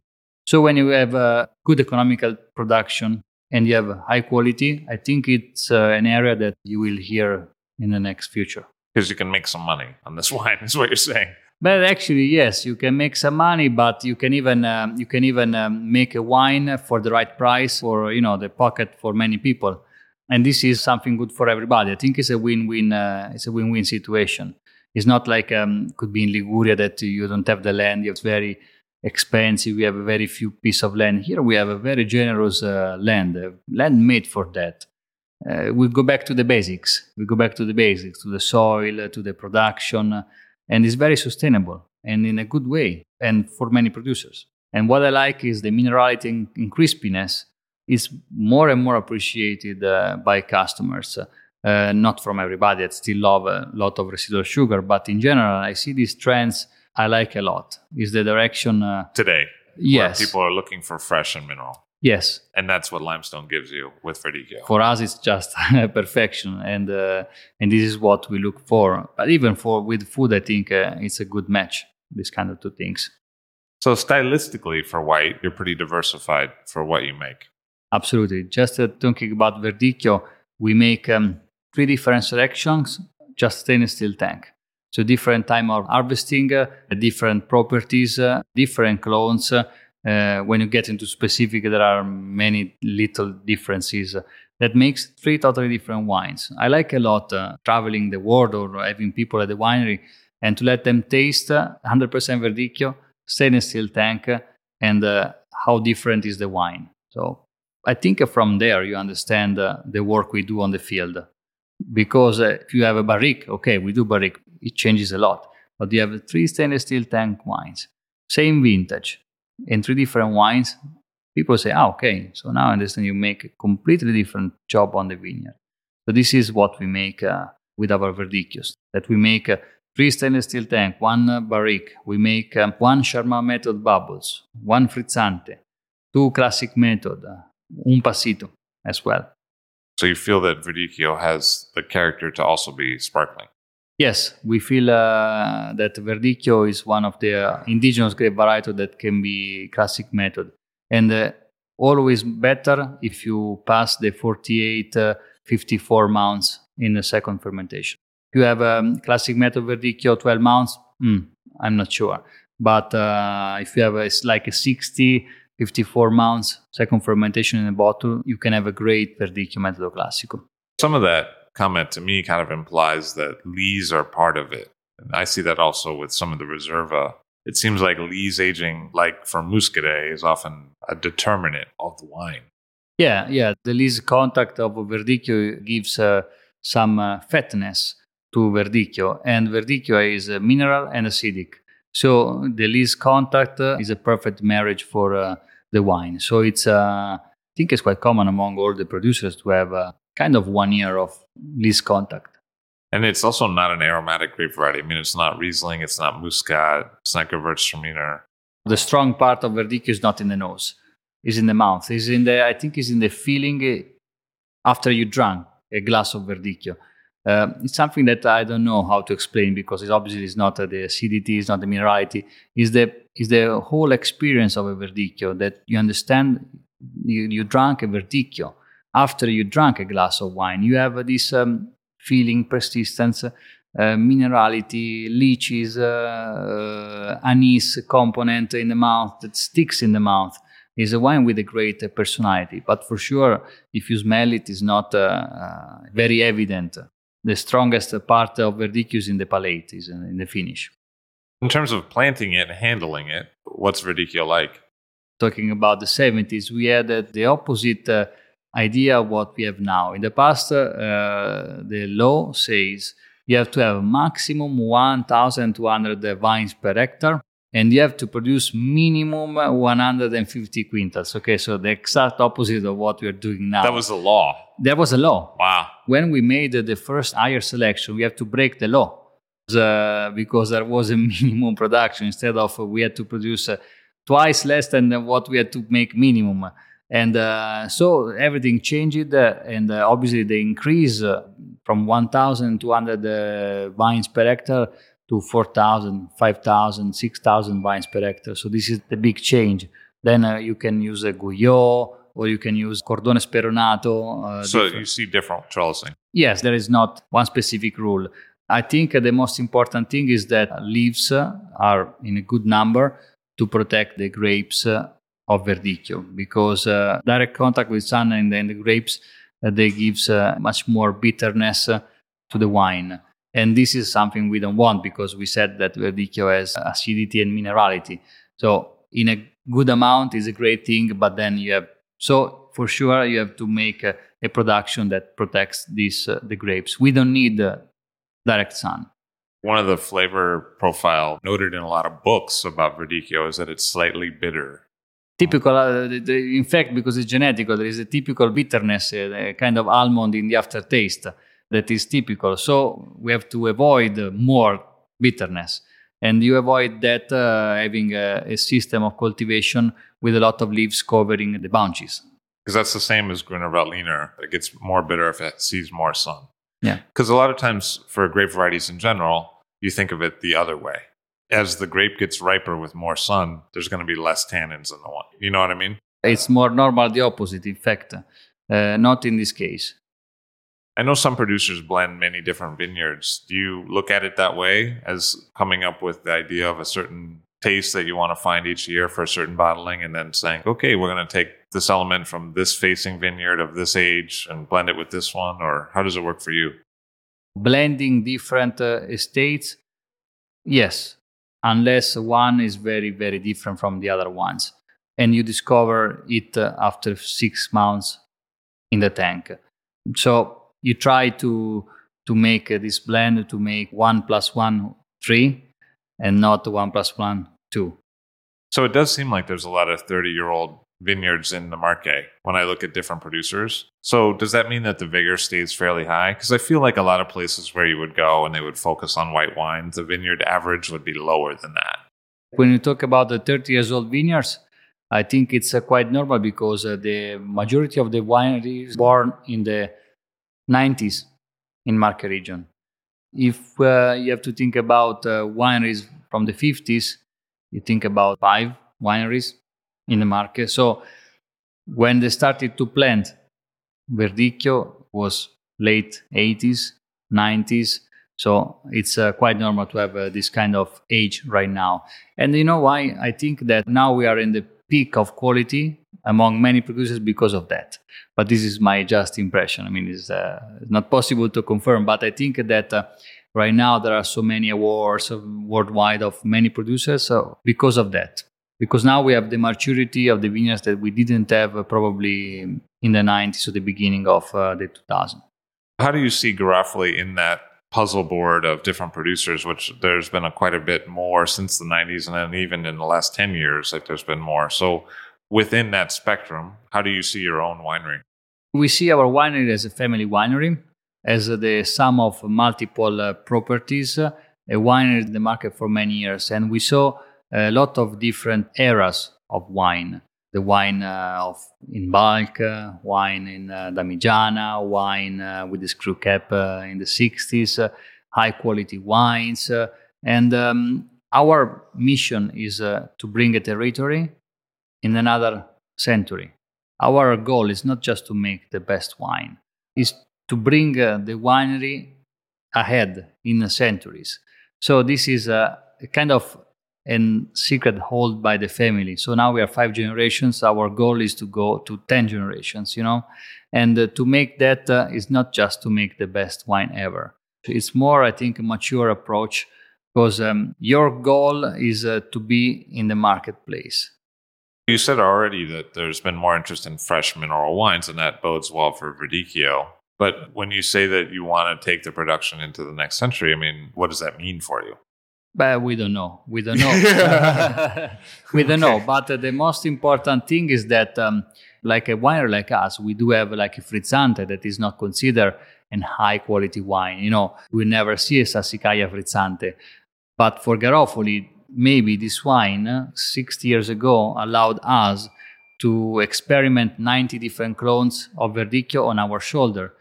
so when you have a good economical production and you have high quality, I think it's uh, an area that you will hear in the next future. Because you can make some money on this wine, is what you're saying. But actually, yes, you can make some money, but you can even um, you can even um, make a wine for the right price for you know the pocket for many people, and this is something good for everybody. I think it's a win-win. Uh, it's a win-win situation. It's not like um, could be in Liguria that you don't have the land. Have very expensive. We have a very few piece of land. Here we have a very generous uh, land, uh, land made for that. Uh, we go back to the basics. We go back to the basics, to the soil, uh, to the production, uh, and it's very sustainable and in a good way, and for many producers. And what I like is the minerality and, and crispiness is more and more appreciated uh, by customers. Not from everybody. I still love a lot of residual sugar, but in general, I see these trends I like a lot. Is the direction uh, today? Yes, people are looking for fresh and mineral. Yes, and that's what limestone gives you with Verdicchio. For us, it's just perfection, and uh, and this is what we look for. But even for with food, I think uh, it's a good match. These kind of two things. So stylistically, for white, you're pretty diversified for what you make. Absolutely. Just uh, talking about Verdicchio, we make um, three different selections, just stainless steel tank. So different time of harvesting, uh, different properties, uh, different clones. Uh, when you get into specific, there are many little differences. that makes three totally different wines. I like a lot uh, traveling the world or having people at the winery and to let them taste 100% Verdicchio, stainless steel tank, and uh, how different is the wine. So I think from there you understand uh, the work we do on the field. Because uh, if you have a barrique, okay, we do barrique, it changes a lot. But you have three stainless steel tank wines, same vintage, and three different wines. People say, ah, okay, so now I understand you make a completely different job on the vineyard. So this is what we make uh, with our verdicchios, that we make uh, three stainless steel tank, one uh, barrique, we make um, one Charmat method bubbles, one frizzante, two classic method, uh, un passito as well. So you feel that Verdicchio has the character to also be sparkling? Yes, we feel uh, that Verdicchio is one of the indigenous grape varieties that can be classic method. And uh, always better if you pass the 48, uh, 54 months in the second fermentation. If you have a um, classic method Verdicchio 12 months, mm, I'm not sure. But uh, if you have a, it's like a 60, 54 months, second fermentation in a bottle, you can have a great Verdicchio Metodo Classico. Some of that comment to me kind of implies that lees are part of it. And I see that also with some of the Reserva. It seems like lees aging, like for Muscadet, is often a determinant of the wine. Yeah, yeah. The lees contact of Verdicchio gives uh, some uh, fatness to Verdicchio, and Verdicchio is uh, mineral and acidic. So the lees contact uh, is a perfect marriage for uh, the wine. So it's uh, I think it's quite common among all the producers to have a kind of one year of lees contact. And it's also not an aromatic grape variety. I mean, it's not Riesling, it's not Muscat, it's not Gewürztraminer. The strong part of Verdicchio is not in the nose; it's in the mouth. It's in the I think it's in the feeling eh, after you drank a glass of Verdicchio. Uh, it's something that I don't know how to explain because it's obviously it's not uh, the acidity, it's not the minerality. Is the is the whole experience of a verdicchio that you understand. You, you drank a verdicchio after you drank a glass of wine. You have uh, this um, feeling, persistence, uh, minerality, lychees, uh, anise component in the mouth that sticks in the mouth. Is a wine with a great personality, but for sure, if you smell it, it, is not very evident the strongest part of Verdicchio is in the palate, is in the finish. In terms of planting it and handling it, what's Verdicchio like? Talking about the 70s, we had uh, the opposite uh, idea of what we have now. In the past, uh, the law says you have to have maximum 1,200 vines per hectare and you have to produce minimum 150 quintals. Okay, so the exact opposite of what we are doing now. That was the law. That was a law. Wow. When we made the first higher selection, we have to break the law uh, because there was a minimum production. Instead of uh, we had to produce uh, twice less than what we had to make minimum. And uh, so everything changed, uh, and uh, obviously the increase from 1,200 vines per hectare to 4,000, 5,000, 6,000 vines per hectare. So this is the big change. Then uh, you can use a Guyot or you can use Cordone Speronato. Uh, so different. you see different trellising. Yes, there is not one specific rule. I think uh, the most important thing is that leaves uh, are in a good number to protect the grapes uh, of Verdicchio because uh, direct contact with sun and, and the grapes they gives much more bitterness to the wine. And this is something we don't want because we said that Verdicchio has acidity and minerality. So in a good amount is a great thing, but then you have so for sure you have to make a, a production that protects these uh, the grapes. We don't need uh, direct sun. One of the flavor profile noted in a lot of books about Verdicchio is that it's slightly bitter. Typical, uh, the, the, in fact, because it's genetic, there is a typical bitterness, uh, a kind of almond in the aftertaste that is typical. So we have to avoid more bitterness. And you avoid that uh, having a, a, system of cultivation with a lot of leaves covering the bunches. Because that's the same as Gruner Veltliner. It gets more bitter if it sees more sun. Yeah. Because a lot of times for grape varieties in general, you think of it the other way. As the grape gets riper with more sun, there's going to be less tannins in the wine. You know what I mean? It's more normal, the opposite effect. Uh, not in this case. I know some producers blend many different vineyards. Do you look at it that way as coming up with the idea of a certain taste that you want to find each year for a certain bottling and then saying, okay, we're going to take this element from this facing vineyard of this age and blend it with this one? Or how does it work for you? Blending different uh, estates, yes, unless one is very, very different from the other ones. And you discover it uh, after six months in the tank. So you try to to make uh, this blend to make one plus one three and not one plus one two. So it does seem like there's a lot of 30 year old vineyards in the Marche when I look at different producers. So does that mean that the vigor stays fairly high? Because I feel like a lot of places where you would go and they would focus on white wines, the vineyard average would be lower than that. When you talk about the 30 years old vineyards, I think it's uh, quite normal because uh, the majority of the wineries born in the 90s in Marche region. If uh, you have to think about uh, wineries from the 50s, you think about five wineries in the market. So when they started to plant, Verdicchio was late 80s, 90s. So it's uh, quite normal to have uh, this kind of age right now. And you know why? I think that now we are in the peak of quality among many producers because of that. But this is my just impression. I mean, it's uh, not possible to confirm, but I think that uh, right now there are so many awards worldwide of many producers uh, because of that. Because now we have the maturity of the vineyards that we didn't have uh, probably in the 90s or the beginning of uh, the 2000s. How do you see Garofoli in that puzzle board of different producers, which there's been a, quite a bit more since the 90s and then even in the last 10 years, like there's been more. So within that spectrum, how do you see your own winery? We see our winery as a family winery, as the sum of multiple uh, properties, uh, a winery in the market for many years. And we saw a lot of different eras of wine. The wine uh, of in bulk, uh, wine in uh, Damigiana, wine uh, with the screw cap in the 60s, high quality wines. and um, our mission is to bring a territory in another century. Our goal is not just to make the best wine, is to bring uh, the winery ahead in the centuries. So this is a kind of a secret held by the family. So now we are five generations. Our goal is to go to 10 generations, you know, and uh, to make that uh, is not just to make the best wine ever. It's more, I think, a mature approach because um, your goal is uh, to be in the marketplace. You said already that there's been more interest in fresh mineral wines, and that bodes well for Verdicchio. But when you say that you want to take the production into the next century, I mean, what does that mean for you? But we don't know. We don't know. we don't know. But uh, the most important thing is that, um, like a winery like us, we do have like a frizzante that is not considered an high quality wine. You know, we never see a Sassicaia frizzante. But for Garofoli, maybe this wine 60 years ago allowed us to experiment 90 different clones of Verdicchio on our shoulder.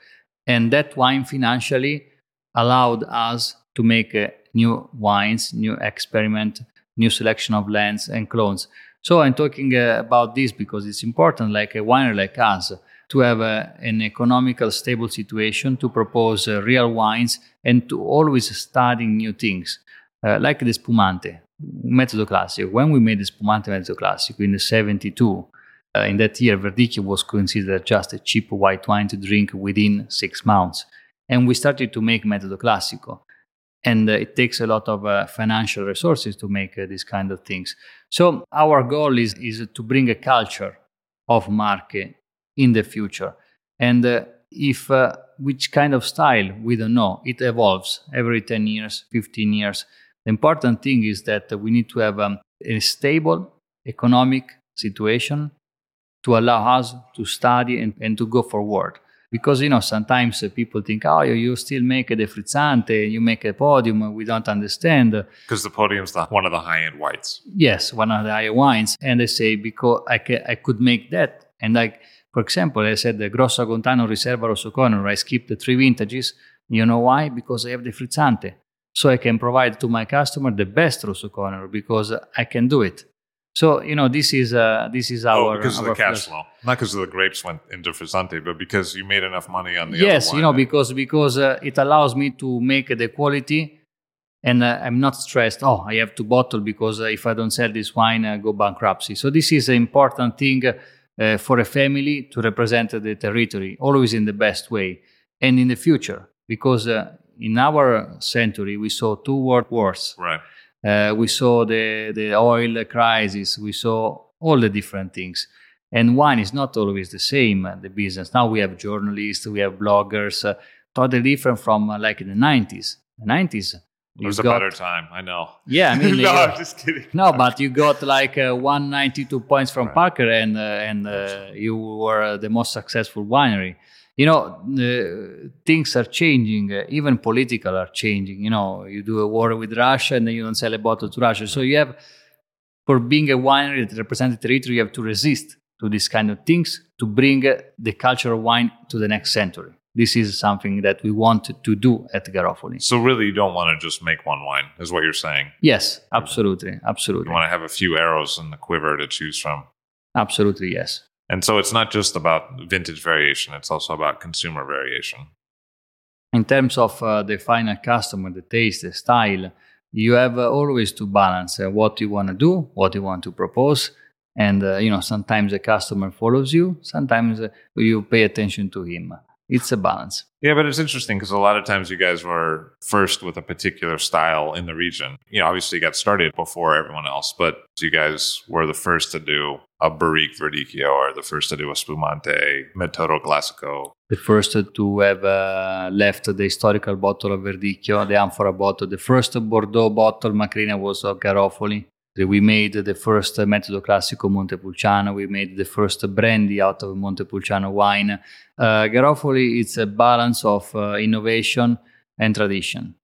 And that wine financially allowed us to make uh, new wines, new experiment, new selection of lands and clones. So I'm talking uh, about this because it's important, like a winery like us, to have uh, an economical, stable situation, to propose uh, real wines, and to always study new things, uh, like the spumante. Metodo Classico. When we made the Spumante Metodo Classico in the 72, uh, in that year, Verdicchio was considered just a cheap white wine to drink within six months. And we started to make Metodo Classico. And uh, it takes a lot of uh, financial resources to make uh, these kind of things. So our goal is, is to bring a culture of Marche in the future. And uh, if uh, which kind of style, we don't know. It evolves every 10 years, 15 years. The important thing is that we need to have um, a stable economic situation to allow us to study and, and to go forward. Because you know sometimes uh, people think oh you, you still make the frizzante you make a podium we don't understand. Because the podium's the, one of the high-end whites. Yes one of the higher wines. And they say because I, ca- I could make that. And like for example i said the grosso agontano riserva rosso Conero i skipped the three vintages. You know why? Because i have the frizzante. So i can provide to my customer the best rosso Conero because i can do it so you know this is uh, this is our oh, because of our the cash flow, not because the grapes went into Frizzante, but because you made enough money on the yes you know because because uh, it allows me to make the quality and uh, i'm not stressed oh i have to bottle because uh, if i don't sell this wine i go bankruptcy. So this is an important thing uh, for a family to represent the territory always in the best way and in the future because uh, in our century we saw two world wars. Right. Uh, we saw the, the oil crisis. We saw all the different things. And wine is not always the same, uh, the business. Now we have journalists, we have bloggers, uh, totally different from uh, like in the 90s. The 90s. It was a better time. I know. Yeah, I mean, no, I'm just kidding. no, but you got like uh, 192 points from Right. Parker, and uh, and uh, you were uh, the most successful winery. You know, uh, things are changing. Uh, even political are changing. You know, you do a war with Russia, and then you don't sell a bottle to Russia. So you have, for being a winery that represents the territory, you have to resist to these kind of things to bring uh, the culture of wine to the next century. This is something that we want to do at Garofoli. So really, you don't want to just make one wine, is what you're saying. Yes, absolutely, absolutely, You want to have a few arrows in the quiver to choose from. absolutely, yes. And so it's not just about vintage variation; it's also about consumer variation. in terms of uh, the final customer, the taste, the style, you have uh, always to balance uh, what you want to do, what you want to propose, and uh, you know sometimes the customer follows you, sometimes uh, you pay attention to him. It's a balance. Yeah, but it's interesting because a lot of times you guys were first with a particular style in the region. You know, obviously you got started before everyone else, but you guys were the first to do a Barrique Verdicchio or the first to do a Spumante Metodo Classico. The first to have uh, left the historical bottle of Verdicchio, the amphora bottle, the first Bordeaux bottle Macrina was of Garofoli. We made the first Metodo Classico Montepulciano. We made the first brandy out of Montepulciano wine. Uh, Garofoli, it's a balance of uh, innovation and tradition.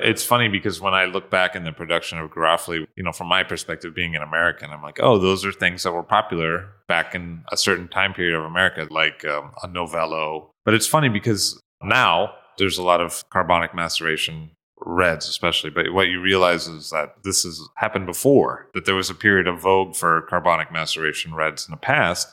It's funny because when I look back in the production of Garofoli, you know, from my perspective, being an American, I'm like, oh, those are things that were popular back in a certain time period of America, like um, a Novello. But it's funny because now there's a lot of carbonic maceration reds, especially. But what you realize is that this has happened before, that there was a period of vogue for carbonic maceration reds in the past.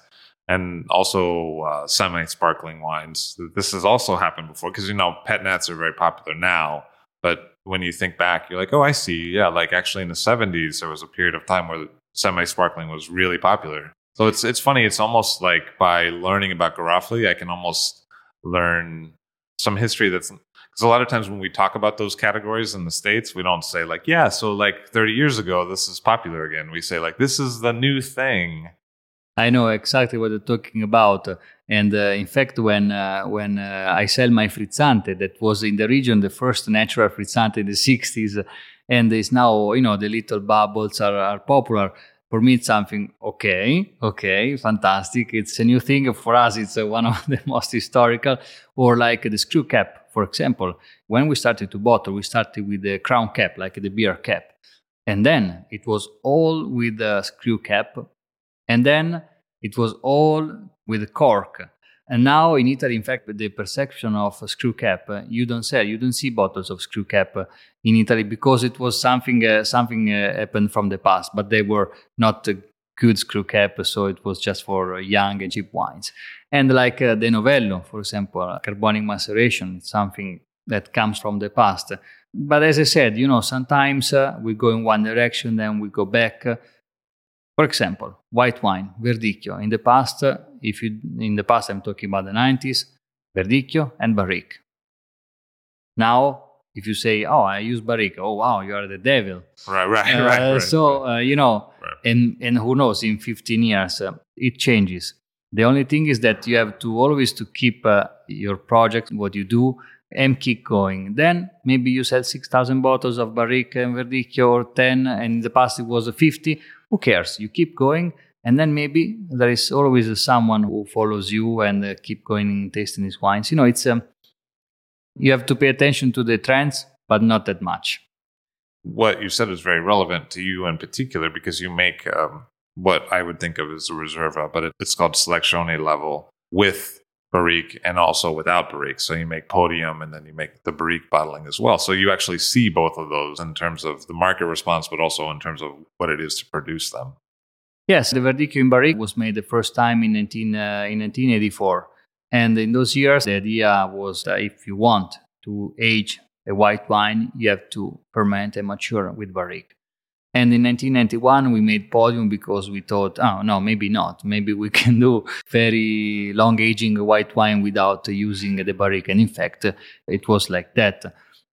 And also uh, semi-sparkling wines. This has also happened before because you know pet nats are very popular now, but when you think back, you're like, oh, I see. Yeah, like actually in the 70s, there was a period of time where semi-sparkling was really popular. So it's it's funny. It's almost like by learning about Garofoli, I can almost learn some history that's because a lot of times when we talk about those categories in the states, we don't say like, yeah, so like 30 years ago, this is popular again. We say like, this is the new thing. I know exactly what you're talking about. And uh, in fact, when uh, when uh, I sell my frizzante, that was in the region the first natural frizzante in the 60s, and is now you know the little bubbles are, are popular. For me, it's something okay, okay, fantastic. It's a new thing for us. It's uh, one of the most historical, or like the screw cap, for example. When we started to bottle, we started with the crown cap, like the beer cap, and then it was all with the screw cap and then it was all with cork. And now in Italy, in fact, the perception of screw cap, uh, you don't sell, you don't see bottles of screw cap uh, in Italy because it was something uh, something uh, happened from the past, but they were not a good screw cap, so it was just for uh, young and cheap wines. And like uh, the Novello, for example, uh, carbonic maceration, it's something that comes from the past. But as I said, you know, sometimes uh, we go in one direction, then we go back. for example, white wine, Verdicchio. In the past, uh, if you in the past, I'm talking about the 90s, Verdicchio and Barrique. Now, if you say, "Oh, I use Barrique," oh wow, you are the devil. Right, right, Uh, right. right. so uh, you know, Right. and and who knows? In 15 years, uh, it changes. The only thing is that you have to always to keep uh, your project, what you do, and keep going. Then maybe you sell 6,000 bottles of Barrique and Verdicchio or 10, and in the past it was 50. Who cares? You keep going, And then maybe there is always someone who follows you and uh, keep going and tasting these wines. You know, it's um, you have to pay attention to the trends, but not that much. What you said is very relevant to you in particular because you make um, what I would think of as a reserva, but it, it's called selezione level with barrique and also without barrique. So you make podium and then you make the barrique bottling as well. So you actually see both of those in terms of the market response, but also in terms of what it is to produce them. Yes, the Verdicchio in barrique was made the first time in, 19, uh, in 1984. And in those years, the idea was that if you want to age a white wine, you have to ferment and mature with barrique. And in 1991, we made Podium because we thought, oh, no, maybe not. Maybe we can do very long aging white wine without using the barrique. And in fact, it was like that.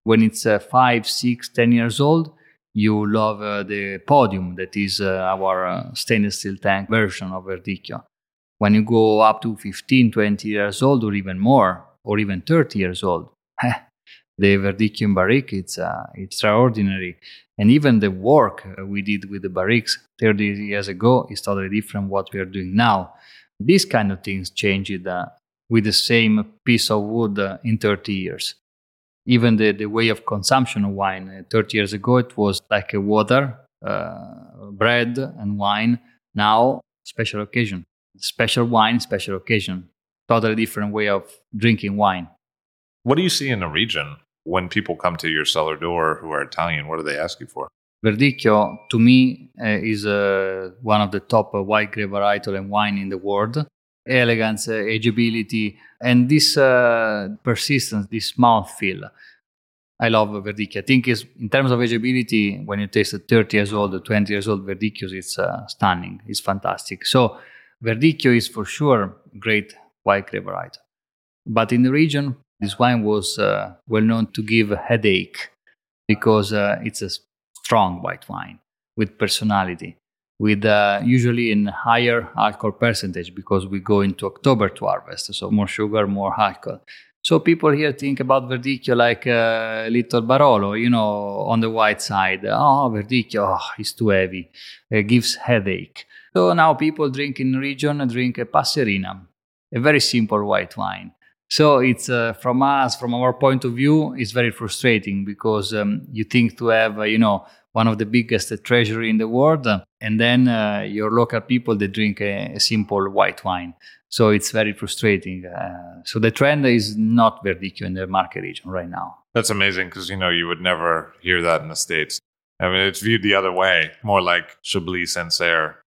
When it's uh, five, six, ten years old, you love uh, the Podium, that is uh, our uh, stainless steel tank version of Verdicchio. When you go up to 15, 20 years old, or even more, or even 30 years old, the Verdicchio in barrique, it's uh, extraordinary. And even the work uh, we did with the barriques 30 years ago is totally different from what we are doing now. These kind of things changed uh, with the same piece of wood uh, in 30 years. Even the, the way of consumption of wine, uh, 30 years ago, it was like a water, uh, bread, and wine. Now, special occasion. Special wine, special occasion. Totally different way of drinking wine. What do you see in the region when people come to your cellar door who are Italian, what do they ask you for? Verdicchio, to me, uh, is uh, one of the top uh, white grape varietal and wine in the world. Elegance, ageability, and this persistence, this mouthfeel. I love Verdicchio. I think is in terms of ageability, when you taste a 30 years old, 20 years old Verdicchio, it's stunning. It's fantastic. So Verdicchio is for sure great white grape varietal. But in the region, this wine was uh, well known to give a headache because uh, it's a strong white wine with personality, with uh, usually in higher alcohol percentage because we go into October to harvest, so more sugar, more alcohol. So people here think about Verdicchio like a little Barolo, you know, on the white side. Oh, Verdicchio, oh, it's too heavy. It gives headache. So now people drink in region drink a Passerina, a very simple white wine. So it's uh, from us, from our point of view, it's very frustrating because um, you think to have, uh, you know, one of the biggest treasury in the world, uh, and then uh, your local people they drink a, a, simple white wine. So it's very frustrating. Uh, so the trend is not Verdicchio in the Marche region right now. That's amazing because you know you would never hear that in the states. I mean, it's viewed the other way, more like Chablis and Sancerre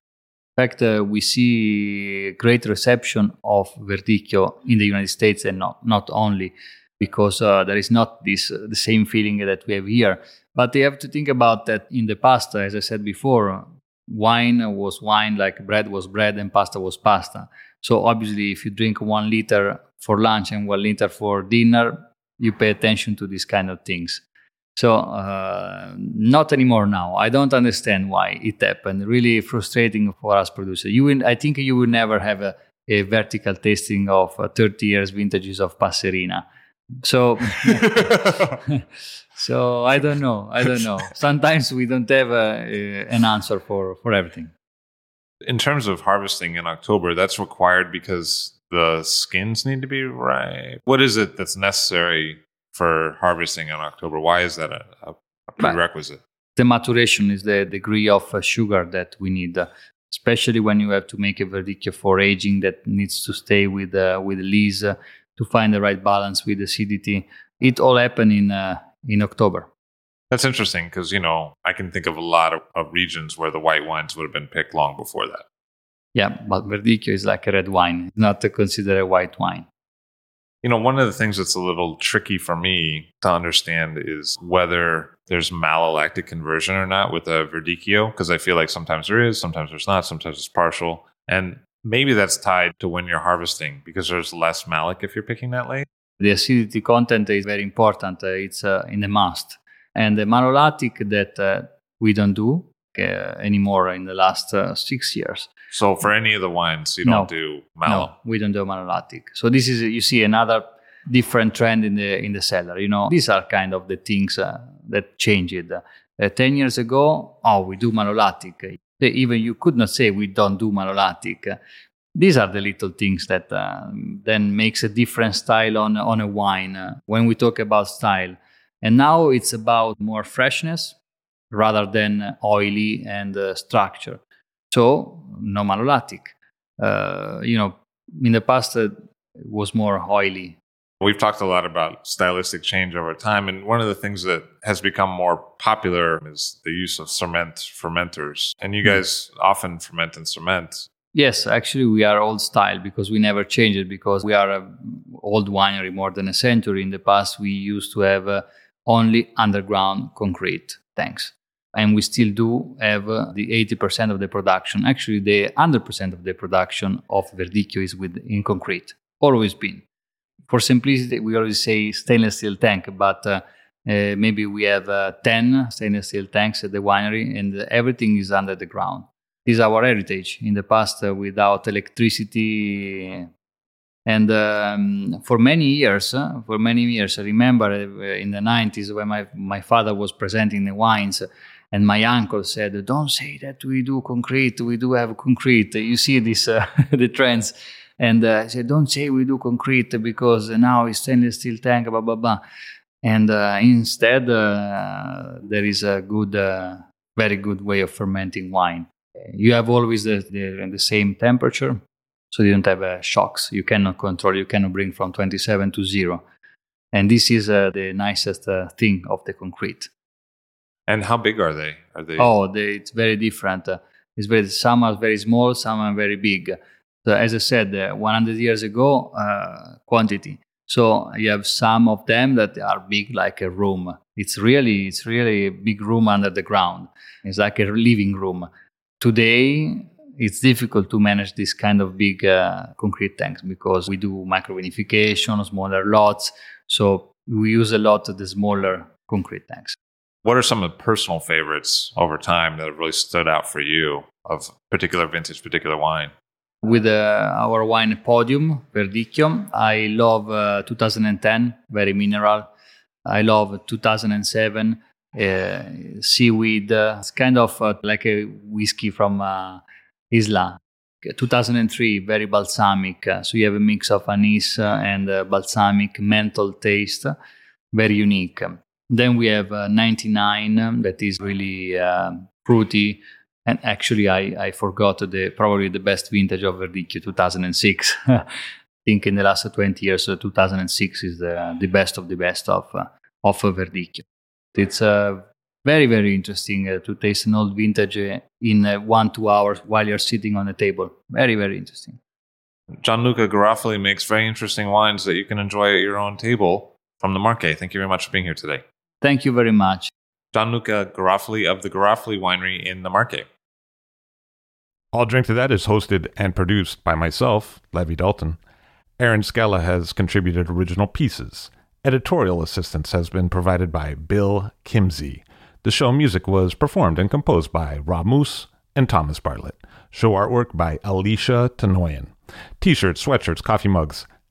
fact, uh, we see great reception of Verdicchio in the United States and not, not only because uh, there is not this uh, the same feeling that we have here. But you have to think about that in the past, as I said before, wine was wine, like bread was bread, and pasta was pasta. So obviously, if you drink one liter for lunch and one liter for dinner, you pay attention to these kind of things. So uh, not anymore now. I don't understand why it happened. Really frustrating for us producers. You, will, I think you will never have a, a vertical tasting of uh, 30 years vintages of Passerina. So, so I don't know. I don't know. Sometimes we don't have a, an answer for for everything. In terms of harvesting in October, that's required because the skins need to be ripe. What is it that's necessary for harvesting in October? Why is that a, a prerequisite? The maturation is the degree of uh, sugar that we need, uh, especially when you have to make a verdicchio for aging that needs to stay with uh, with lees uh, to find the right balance with acidity. It all happened in uh, in October. That's interesting because you know I can think of a lot of, of regions where the white wines would have been picked long before that. Yeah, but verdicchio is like a red wine, It's not considered a white wine. You know, one of the things that's a little tricky for me to understand is whether there's malolactic conversion or not with a verdicchio, because I feel like sometimes there is, sometimes there's not, sometimes it's partial. And maybe that's tied to when you're harvesting because there's less malic if you're picking that late. The acidity content is very important. Uh, it's uh, in the must. And the malolactic that uh, we don't do uh, anymore in the last uh, six years. So for any of the wines, you don't do malo. No, we don't do malolactic. So this is you see another different trend in the in the cellar. You know, these are kind of the things uh, that changed. Uh, Ten years ago, oh, we do malolactic. even you could not say we don't do malolactic. These are the little things that uh, then makes a different style on on a wine uh, when we talk about style. And now it's about more freshness rather than oily and uh, structure. So no malolactic. Uh, you know, in the past uh, it was more oily. We've talked a lot about stylistic change over time, and one of the things that has become more popular is the use of cement fermenters. And you hmm. guys mm. often ferment in cement. Yes, actually, we are old style because we never changed it because we are an old winery more than a century. In the past, we used to have uh, only underground concrete tanks and we still do have uh, the 80% of the production. Actually, the 100% of the production of Verdicchio is with in concrete, always been. For simplicity, we always say stainless steel tank, but uh, uh, maybe we have uh, 10 stainless steel tanks at the winery, and everything is under the ground. This is our heritage. In the past, uh, without electricity, and um, for many years, uh, for many years, I remember uh, in the 90s when my, my father was presenting the wines, and my uncle said, "Don't say that we do concrete. We do have concrete. You see this uh, the trends." And uh, I said, "Don't say we do concrete because now it's stainless steel tank, blah blah blah." And uh, instead, uh, there is a good, uh, very good way of fermenting wine. You have always the, the, the same temperature, so you don't have uh, shocks. You cannot control. You cannot bring from 27 to zero. And this is the nicest thing of the concrete and how big are they? Are they? Oh, they, it's very different. Uh, it's very some are very small, some are very big. So as I said, uh, 100 years ago, uh, quantity. So you have some of them that are big like a room. It's really it's really a big room under the ground. It's like a living room. Today, it's difficult to manage this kind of big uh, concrete tanks because we do microvinification, smaller lots. So we use a lot of the smaller concrete tanks. What are some of the personal favorites over time that have really stood out for you of particular vintage, particular wine? With uh, our wine podium, Verdicchio, I love uh, 2010, very mineral. I love 2007, uh, seaweed. Uh, it's kind of uh, like a whiskey from uh, Islay. 2003, very balsamic. so you have a mix of anise and balsamic menthol taste, very unique. Then we have uh, 99 um, that is really uh, fruity. And actually, I, I forgot the probably the best vintage of Verdicchio 2006. I think in the last 20 years, uh, 2006 is the, the best of the best of, uh, of Verdicchio. It's uh, very, very interesting uh, to taste an old vintage uh, in one, two hours while you're sitting on a table. Very, very interesting. Gianluca Garofoli makes very interesting wines that you can enjoy at your own table from the Marche. Thank you very much for being here today. Thank you very much. Gianluca Garofoli of the Garofoli Winery in the Marche. I'll Drink to That is hosted and produced by myself, Levi Dalton. Aaron Scala has contributed original pieces. Editorial assistance has been provided by Bill Kimsey. The show music was performed and composed by Rob Moose and Thomas Bartlett. Show artwork by Alicia Tenoyan. T-shirts, sweatshirts, coffee mugs,